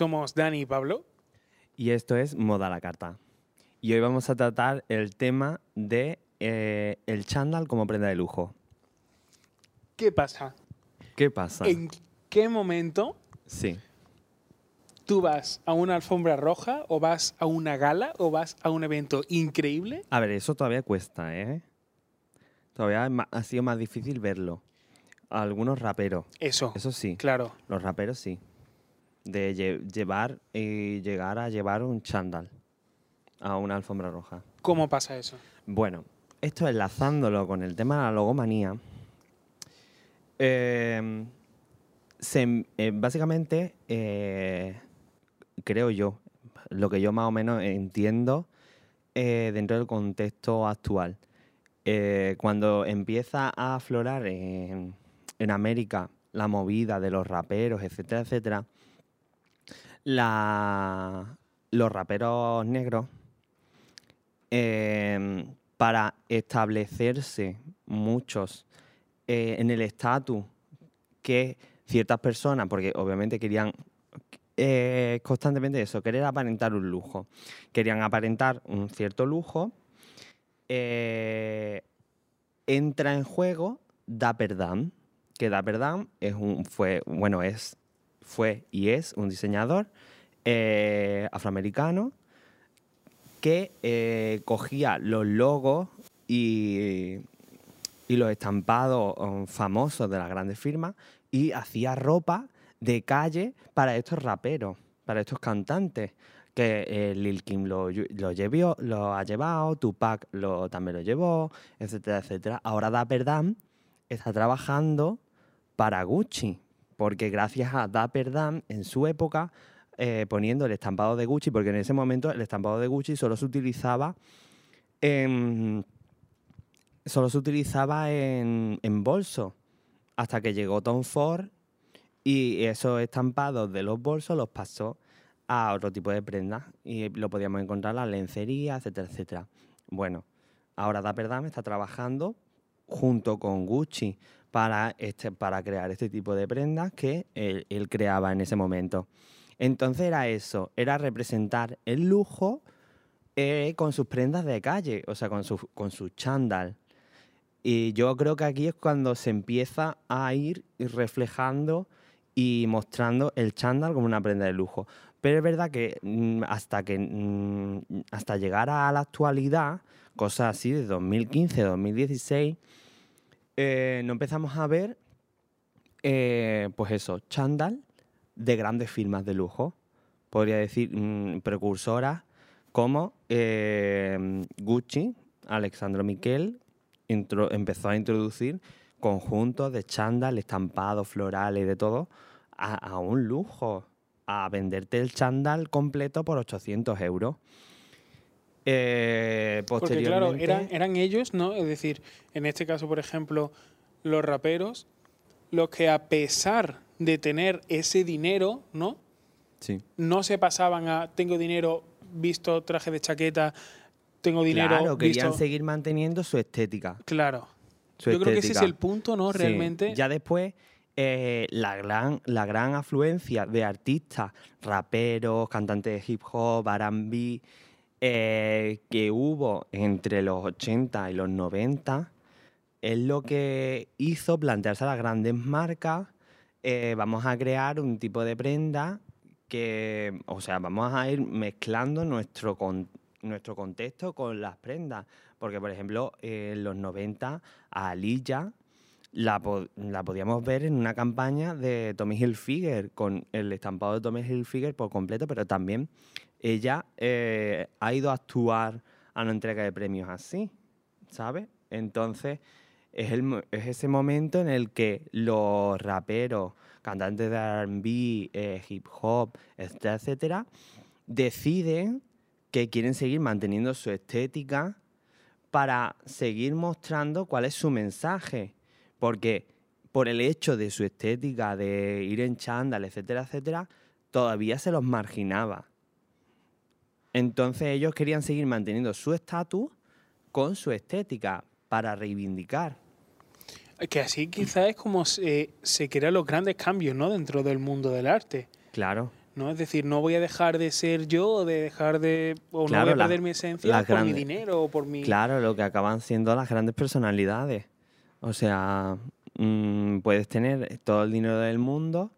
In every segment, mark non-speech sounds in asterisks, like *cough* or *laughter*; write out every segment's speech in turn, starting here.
Somos Dani y Pablo. Y esto es Moda a la Carta. Y hoy vamos a tratar el tema de eh, el chándal como prenda de lujo. ¿Qué pasa? ¿Qué pasa? ¿En qué momento Sí. tú vas a una alfombra roja o vas a una gala o vas a un evento increíble? A ver, eso todavía cuesta, ¿eh? Todavía ha sido más difícil verlo. Algunos raperos, Eso, eso sí. claro. Los raperos sí. De lle- llevar y llegar a llevar un chándal a una alfombra roja. ¿Cómo pasa eso? Bueno, esto enlazándolo con el tema de la logomanía, eh, se- eh, básicamente, eh, creo yo, lo que yo más o menos entiendo eh, dentro del contexto actual, eh, cuando empieza a aflorar en, en América la movida de los raperos, etcétera, etcétera, los raperos negros eh, para establecerse muchos eh, en el estatus que ciertas personas, porque obviamente querían eh, constantemente eso, querer aparentar un lujo. Querían aparentar un cierto lujo. eh, entra en juego Dapper Dan, que Dapper Dan es un, fue, bueno, es, fue y es un diseñador eh, afroamericano que eh, cogía los logos y, los estampados um, famosos de las grandes firmas y hacía ropa de calle para estos raperos, para estos cantantes. Que eh, Lil Kim lo, lle- lo, llevió- lo ha llevado, Tupac lo, también lo llevó, etcétera, etcétera. Ahora Dapper Dan está trabajando para Gucci, porque gracias a Dapper Dan en su época eh, poniendo el estampado de Gucci, porque en ese momento el estampado de Gucci solo se utilizaba en, solo se utilizaba en, en bolso, hasta que llegó Tom Ford y esos estampados de los bolsos los pasó a otro tipo de prendas y lo podíamos encontrar en la lencería, etcétera, etcétera. Bueno, ahora Dapper Dan está trabajando junto con Gucci para, este, para crear este tipo de prendas que él, él creaba en ese momento. Entonces era eso, era representar el lujo eh, con sus prendas de calle, o sea, con su, con su chándal. Y yo creo que aquí es cuando se empieza a ir reflejando y mostrando el chándal como una prenda de lujo. Pero es verdad que mm, hasta que mm, hasta llegar a la actualidad, cosas así de 2015, 2016, eh, no empezamos a ver, eh, pues eso, chándal de grandes firmas de lujo. Podría decir mm, precursoras como eh, Gucci, Alexandro Miquel, empezó a introducir conjuntos de chándal, estampados, florales, de todo, a, a un lujo, a venderte el chándal completo por 800 euros. Eh, Porque claro, posteriormente- eran, eran ellos, ¿no? Es decir, en este caso, por ejemplo, los raperos, los que a pesar de tener ese dinero, ¿no? Sí. No se pasaban a tengo dinero, visto traje de chaqueta, tengo dinero, Claro, querían visto... seguir manteniendo su estética. Claro. su Yo creo que ese es el punto, ¿no? Sí. Realmente. Ya después, eh, la, gran, la gran afluencia de artistas, raperos, cantantes de hip hop, RB, eh, que hubo entre los 80 y los 90, es lo que hizo plantearse a las grandes marcas. eh, vamos a crear un tipo de prenda que, o sea, vamos a ir mezclando nuestro, con- nuestro contexto con las prendas. Porque, por ejemplo, en los 90, a Aliyah la, la podíamos ver en una campaña de Tommy Hilfiger, con el estampado de Tommy Hilfiger por completo, pero también ella eh, ha ido a actuar a una entrega de premios así, ¿sabes? Entonces, es, el es ese momento en el que los raperos, cantantes de RB, eh, hip hop, etcétera, etcétera, deciden que quieren seguir manteniendo su estética para seguir mostrando cuál es su mensaje. Porque por el hecho de su estética, de ir en chándal, etcétera, etcétera, todavía se los marginaba. Entonces ellos querían seguir manteniendo su estatus con su estética para reivindicar. Que así quizás es como se, se crean los grandes cambios, ¿no? Dentro del mundo del arte. Claro. ¿no? Es decir, no voy a dejar de ser yo o de dejar de. o no voy a la- perder mi esencia por mi dinero o por mi. Claro, lo que acaban siendo las grandes personalidades. O sea, mm, puedes tener todo el dinero del mundo,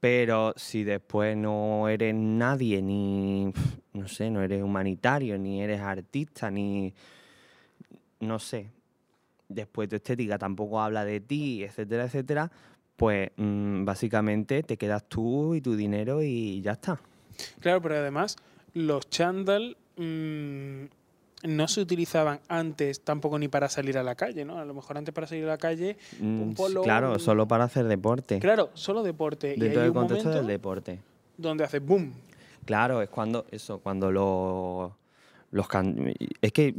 pero si después no eres nadie, ni, no sé, no eres humanitario, ni eres artista, ni, no sé, después tu estética tampoco habla de ti, etcétera, etcétera, pues mm, básicamente te quedas tú y tu dinero y ya está. Claro, pero además, los chándal mm, no se utilizaban antes tampoco ni para salir a la calle, ¿no? A lo mejor antes para salir a la calle, Mm, un s- polo. claro, un- solo para hacer deporte. Claro, solo deporte. y Dentro hay del un contexto del deporte. donde hace boom. Claro, es cuando eso, cuando lo- los can- es que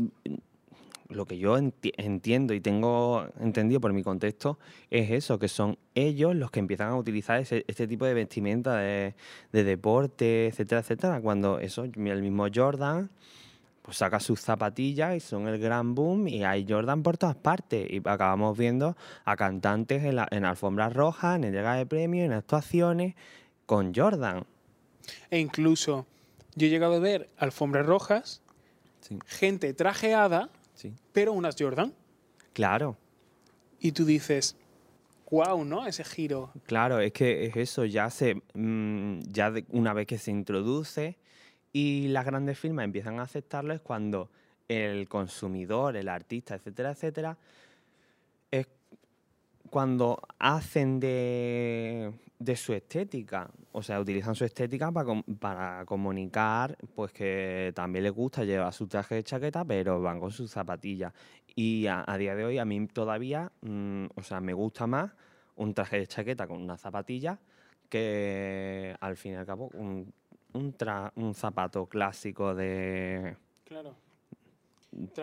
lo que yo enti- entiendo y tengo entendido por mi contexto es eso, que son ellos los que empiezan a utilizar ese- este tipo de vestimenta de, de deporte, etcétera, etcétera. Cuando eso, el mismo Jordan, saca sus zapatillas y son el gran boom y hay Jordan por todas partes. Y acabamos viendo a cantantes en, la, en alfombras rojas, en entrega de premios, en actuaciones con Jordan. E incluso yo he llegado a ver alfombras rojas, Sí. gente trajeada, Sí. pero unas Jordan. Claro, Y tú dices, wow, ¿no? Ese giro. claro, es que es eso, ya se, mm, ya de- una vez que se introduce y las grandes firmas empiezan a aceptarlo es cuando el consumidor, el artista, etcétera, etcétera, es cuando hacen de, de su estética, o sea, utilizan su estética para, para comunicar pues que también les gusta llevar su traje de chaqueta, pero van con sus zapatillas. Y a, a día de hoy a mí todavía, mm, o sea, me gusta más un traje de chaqueta con una zapatilla que al fin y al cabo un, un, tra- un zapato clásico de Claro.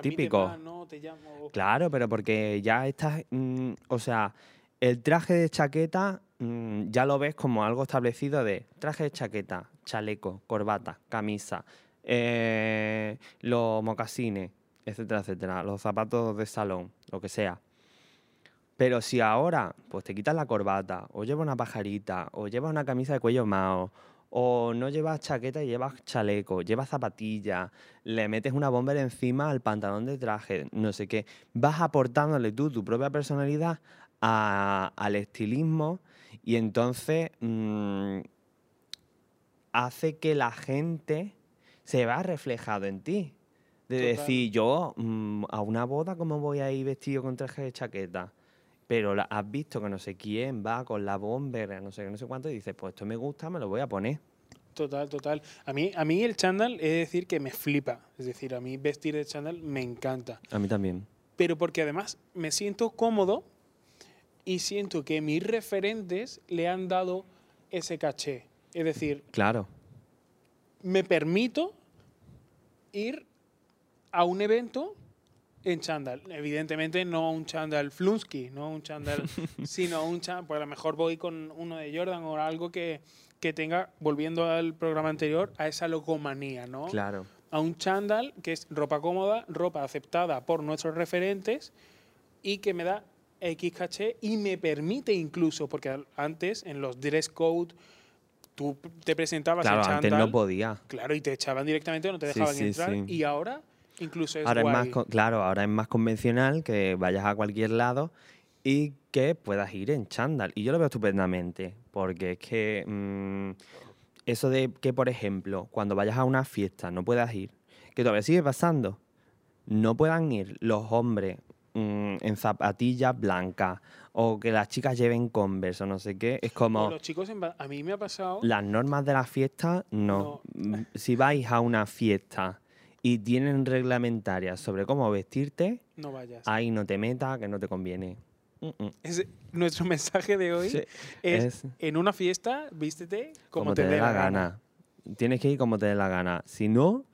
típico. Más, ¿no? Te llamo. Claro, pero porque ya estás, mm, o sea, el traje de chaqueta mm, ya lo ves como algo establecido de traje de chaqueta, chaleco, corbata, camisa, eh, los mocasines, etcétera, etcétera, los zapatos de salón, lo que sea. Pero si ahora, pues te quitas la corbata, o llevas una pajarita, o llevas una camisa de cuello mao, o no llevas chaqueta y llevas chaleco, llevas zapatillas, le metes una bomber encima al pantalón de traje, no sé qué, vas aportándole tú tu propia personalidad a- al estilismo y entonces mm, hace que la gente se vea reflejado en ti. De Total. decir, yo mm, a una boda, ¿cómo voy a ir vestido con traje de chaqueta? Pero la- has visto que no sé quién va con la bomber, no sé qué, no sé cuánto, y dices, pues esto me gusta, me lo voy a poner. Total, total. A mí, a mí el chándal es decir que me flipa. Es decir, a mí vestir de chándal me encanta. A mí también. Pero porque además me siento cómodo y siento que mis referentes le han dado ese caché. Es decir, Claro. me permito ir a un evento en chándal. Evidentemente no un chándal flunsky, no un chándal, *laughs* sino un chándal, pues a lo mejor voy con uno de Jordan o algo que, que tenga, volviendo al programa anterior, a esa logomanía, ¿no? Claro. A un chándal que es ropa cómoda, ropa aceptada por nuestros referentes y que me da X caché y me permite incluso, porque antes en los dress code tú te presentabas Claro, en antes chándal. no podía. Claro, y te echaban directamente, no te Sí, dejaban sí, entrar. sí. Y ahora incluso es ahora guay. es más, claro, ahora es más convencional que vayas a cualquier lado y que puedas ir en chándal. Y yo lo veo estupendamente, porque es que mm, eso de que, por ejemplo, cuando vayas a una fiesta no puedas ir, que todavía sigue pasando, no puedan ir los hombres mm, en zapatillas blancas o que las chicas lleven Converse o no sé qué, es como los chicos, en a mí me ha pasado. las normas de la fiesta, no. Mm, Si vais a una fiesta y tienen reglamentarias sobre cómo vestirte, No vayas. ahí no te metas, que no te conviene. Mm, mm. Es- nuestro *laughs* mensaje de hoy Sí, es, es en una fiesta, vístete como, como, te dé la gana. Tienes que ir como te dé la gana. Si no,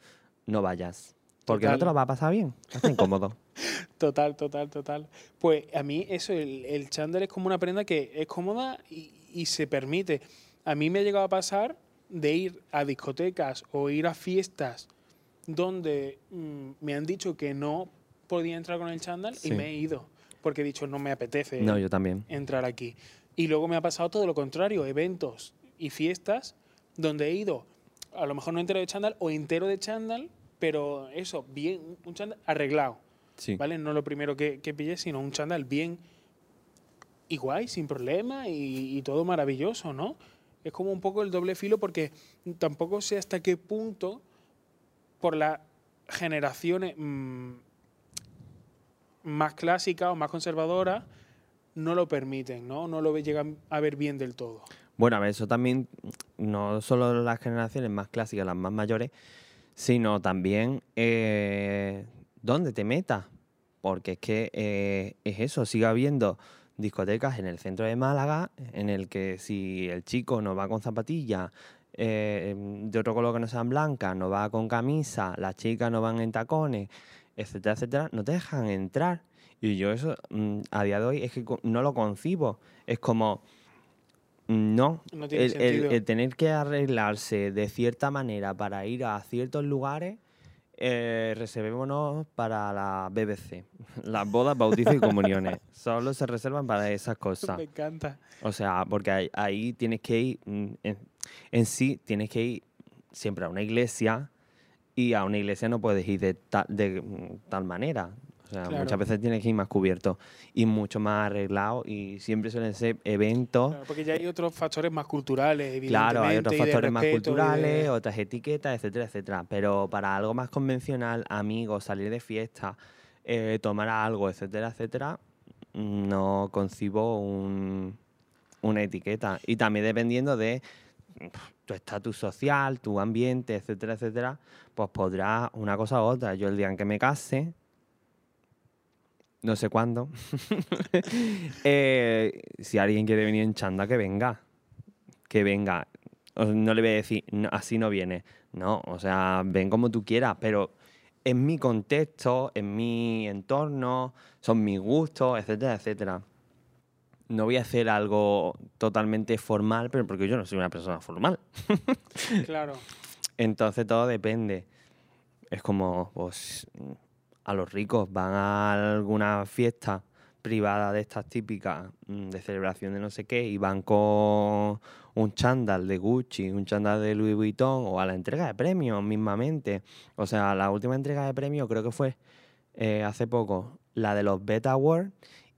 no vayas. Porque no te lo va a pasar bien. Está incómodo. *laughs* Total, total, total. Pues a mí eso, el, el chándal es como una prenda que es cómoda y, y se permite. A mí me ha llegado a pasar de ir a discotecas o ir a fiestas donde mm, me han dicho que no podía entrar con el chándal Sí. y me he ido. Porque he dicho, no me apetece No, yo también. entrar aquí. Y luego me ha pasado todo lo contrario, eventos y fiestas donde he ido, a lo mejor no entero de chándal o entero de chándal, pero eso, bien, un chándal arreglado, Sí. ¿vale? No lo primero que, que pillé, sino un chándal bien y guay, sin problema y, y todo maravilloso, ¿no? Es como un poco el doble filo porque tampoco sé hasta qué punto por las generaciones mm, más clásicas o más conservadoras no lo permiten, ¿no? No lo llegan a ver bien del todo. Bueno, a ver, eso también, no solo las generaciones más clásicas, las más mayores, sino también eh, dónde te metas. Porque es que eh, es eso, sigue habiendo discotecas en el centro de Málaga en el que si el chico no va con zapatillas eh, de otro color que no sean blancas, no va con camisa, las chicas no van en tacones, etcétera, etcétera, no te dejan entrar. Y yo eso mm, a día de hoy es que no lo concibo. Es como, mm, no, No tiene el, el- sentido. el tener que arreglarse de cierta manera para ir a ciertos lugares, eh, reservémonos para la BBC. *laughs* Las bodas, bautizos y comuniones. *laughs* Solo se reservan para esas cosas. *laughs* Me encanta. O sea, porque ahí, ahí tienes que ir, mm, en, en sí, tienes que ir siempre a una iglesia y a una iglesia no puedes ir de, ta- de mm, tal manera. O sea, Claro. muchas veces tienes que ir más cubierto y mucho más arreglado y siempre suelen ser eventos. Claro, porque ya hay otros factores más culturales, Claro, hay otros evidentemente, factores más de- culturales, otras etiquetas, etcétera, etcétera. Pero para algo más convencional, amigos, salir de fiesta, eh, tomar algo, etcétera, etcétera, no concibo un- una etiqueta. Y también dependiendo de tu estatus social, tu ambiente, etcétera, etcétera, pues podrás una cosa u otra. Yo el día en que me case, no sé cuándo, *laughs* eh, si alguien quiere venir en chanda, que venga. Que venga. No le voy a decir, "No, así no viene. No, o sea, ven como tú quieras, pero en mi contexto, en mi entorno, son mis gustos, etcétera, etcétera. No voy a hacer algo totalmente formal, pero porque yo no soy una persona formal. *laughs* Claro. Entonces todo depende. Es como, pues, a los ricos van a alguna fiesta privada de estas típicas mm, de celebración de no sé qué y van con un chándal de Gucci, un chándal de Louis Vuitton o a la entrega de premios mismamente. O sea, la última entrega de premios creo que fue eh, hace poco, la de los Beta Awards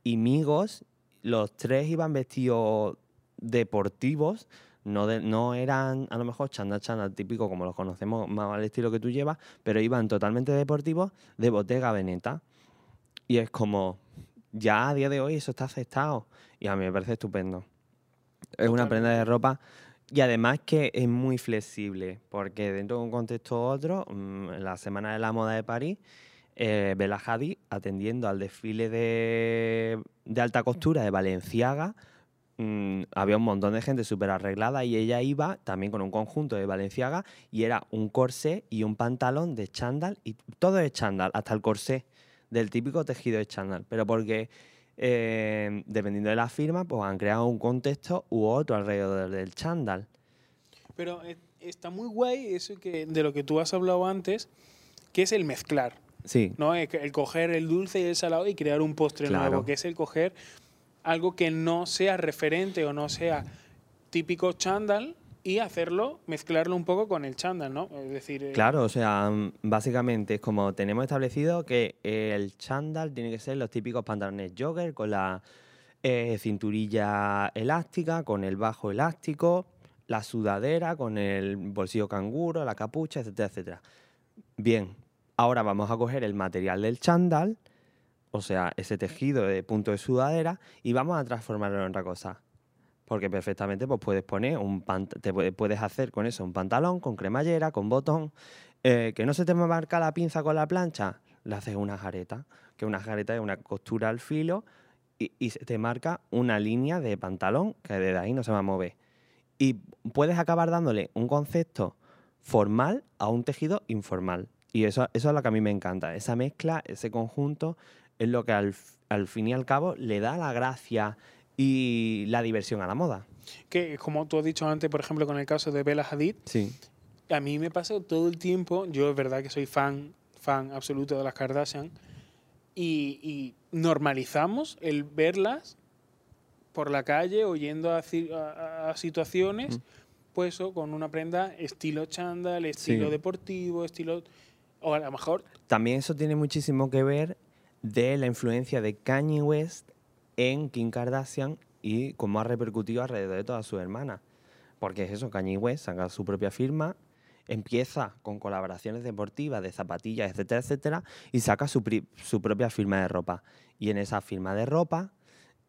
y Migos, los tres iban vestidos deportivos, no, de- no eran a lo mejor chándal chándal típico como los conocemos más al estilo que tú llevas, pero iban totalmente deportivos de Bottega Veneta. Y es como, ya a día de hoy eso está aceptado y a mí me parece estupendo. Es una prenda de ropa y además que es muy flexible, porque dentro de un contexto u otro, mm, en la Semana de la Moda de París, eh, Bella Hadid, atendiendo al desfile de, de alta costura de Valenciaga, mm, había un montón de gente súper arreglada y ella iba también con un conjunto de Valenciaga y era un corsé y un pantalón de chándal y todo es chándal, hasta el corsé del típico tejido de chándal, pero porque eh, dependiendo de la firma, pues han creado un contexto u otro alrededor del chándal. Pero eh, está muy guay eso que, de lo que tú has hablado antes, que es el mezclar. Sí, ¿no? El, el coger el dulce y el salado y crear un postre Claro. nuevo, que es el coger algo que no sea referente o no sea típico chándal y hacerlo, mezclarlo un poco con el chándal, ¿no? Es decir, eh, Claro, o sea, mm, básicamente es como tenemos establecido que el chándal tiene que ser los típicos pantalones jogger con la eh, cinturilla elástica, con el bajo elástico, la sudadera con el bolsillo canguro, la capucha, etcétera, etcétera. Bien, ahora vamos a coger el material del chándal, o sea, ese tejido de punto de sudadera, y vamos a transformarlo en otra cosa. Porque perfectamente pues puedes poner un te puede- puedes hacer con eso un pantalón con cremallera, con botón, eh, que no se te marca la pinza con la plancha, le haces una jareta, que una jareta es una costura al filo y, te marca una línea de pantalón que desde ahí no se va a mover. Y puedes acabar dándole un concepto formal a un tejido informal. Y eso, eso es lo que a mí me encanta. Esa mezcla, ese conjunto, es lo que al, al fin y al cabo le da la gracia y la diversión a la moda. que como tú has dicho antes, por ejemplo, con el caso de Bella Hadid, Sí. a mí me pasa todo el tiempo, yo es verdad que soy fan, fan absoluto de las Kardashian, y, y normalizamos el verlas por la calle o yendo a, a- a situaciones, pues eso, con una prenda estilo chándal, estilo Sí. deportivo, estilo... O a lo mejor También eso tiene muchísimo que ver de la influencia de Kanye West en Kim Kardashian y cómo ha repercutido alrededor de todas sus hermanas. Porque es eso, Kanye West saca su propia firma, empieza con colaboraciones deportivas de zapatillas, etcétera, etcétera, y saca su, su propia firma de ropa. Y en esa firma de ropa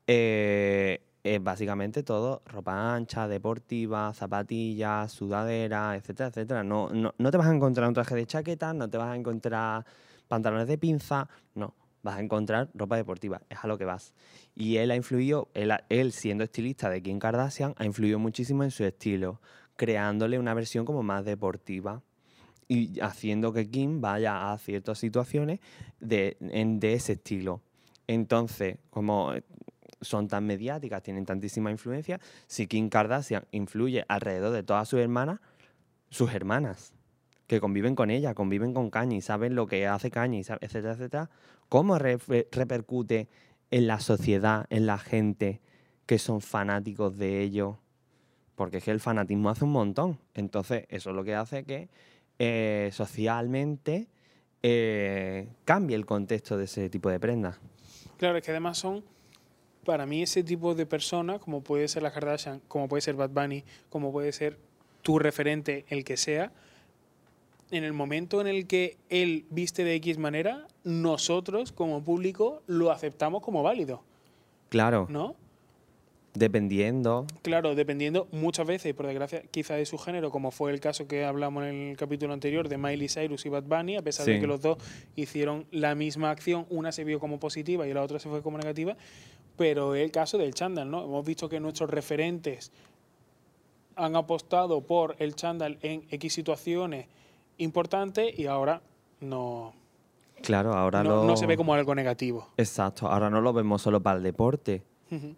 eh, es básicamente todo ropa ancha, deportiva, zapatillas, sudaderas, etcétera, etcétera. No, no, no te vas a encontrar un traje de chaqueta, no te vas a encontrar pantalones de pinza, no. Vas a encontrar ropa deportiva, es a lo que vas. Y él ha influido, él, siendo estilista de Kim Kardashian, ha influido muchísimo en su estilo, creándole una versión como más deportiva y haciendo que Kim vaya a ciertas situaciones de, de ese estilo. Entonces, como son tan mediáticas, tienen tantísima influencia, si Kim Kardashian influye alrededor de todas sus hermanas, sus hermanas, que conviven con ella, conviven con Kanye, saben lo que hace Kanye, etcétera, etcétera, ¿cómo repercute en la sociedad, en la gente que son fanáticos de ello? Porque es que el fanatismo hace un montón. Entonces, eso es lo que hace que eh, socialmente eh, cambie el contexto de ese tipo de prendas. Claro, es que además son, para mí, ese tipo de personas, como puede ser la Kardashian, como puede ser Bad Bunny, como puede ser tu referente, el que sea, en el momento en el que él viste de X manera, nosotros como público lo aceptamos como válido, Claro, ¿no? dependiendo. Claro, dependiendo muchas veces, por desgracia, quizá de su género, como fue el caso que hablamos en el capítulo anterior de Miley Cyrus y Bad Bunny, a pesar de que los dos hicieron la misma acción, una se vio como positiva y la otra se fue como negativa, pero el caso del chándal, ¿no? Hemos visto que nuestros referentes han apostado por el chándal en X situaciones importantes y ahora no, Claro, ahora no, lo... no se ve como algo negativo. Exacto, ahora no lo vemos solo para el deporte,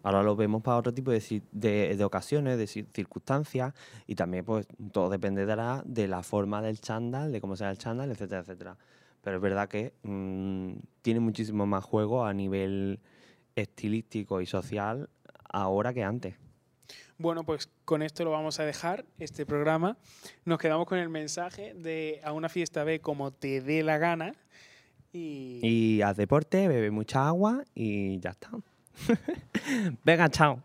ahora lo vemos para otro tipo de, de- de ocasiones, de ci- circunstancias y también pues todo dependerá de la forma del chándal, de cómo sea el chándal, etcétera, etcétera. Pero es verdad que mm, tiene muchísimo más juego a nivel estilístico y social ahora que antes. Bueno, pues con esto lo vamos a dejar, este programa. Nos quedamos con el mensaje de a una fiesta ve como te dé la gana. Y, Y haz deporte, bebe mucha agua y ya está. *laughs* Venga, chao.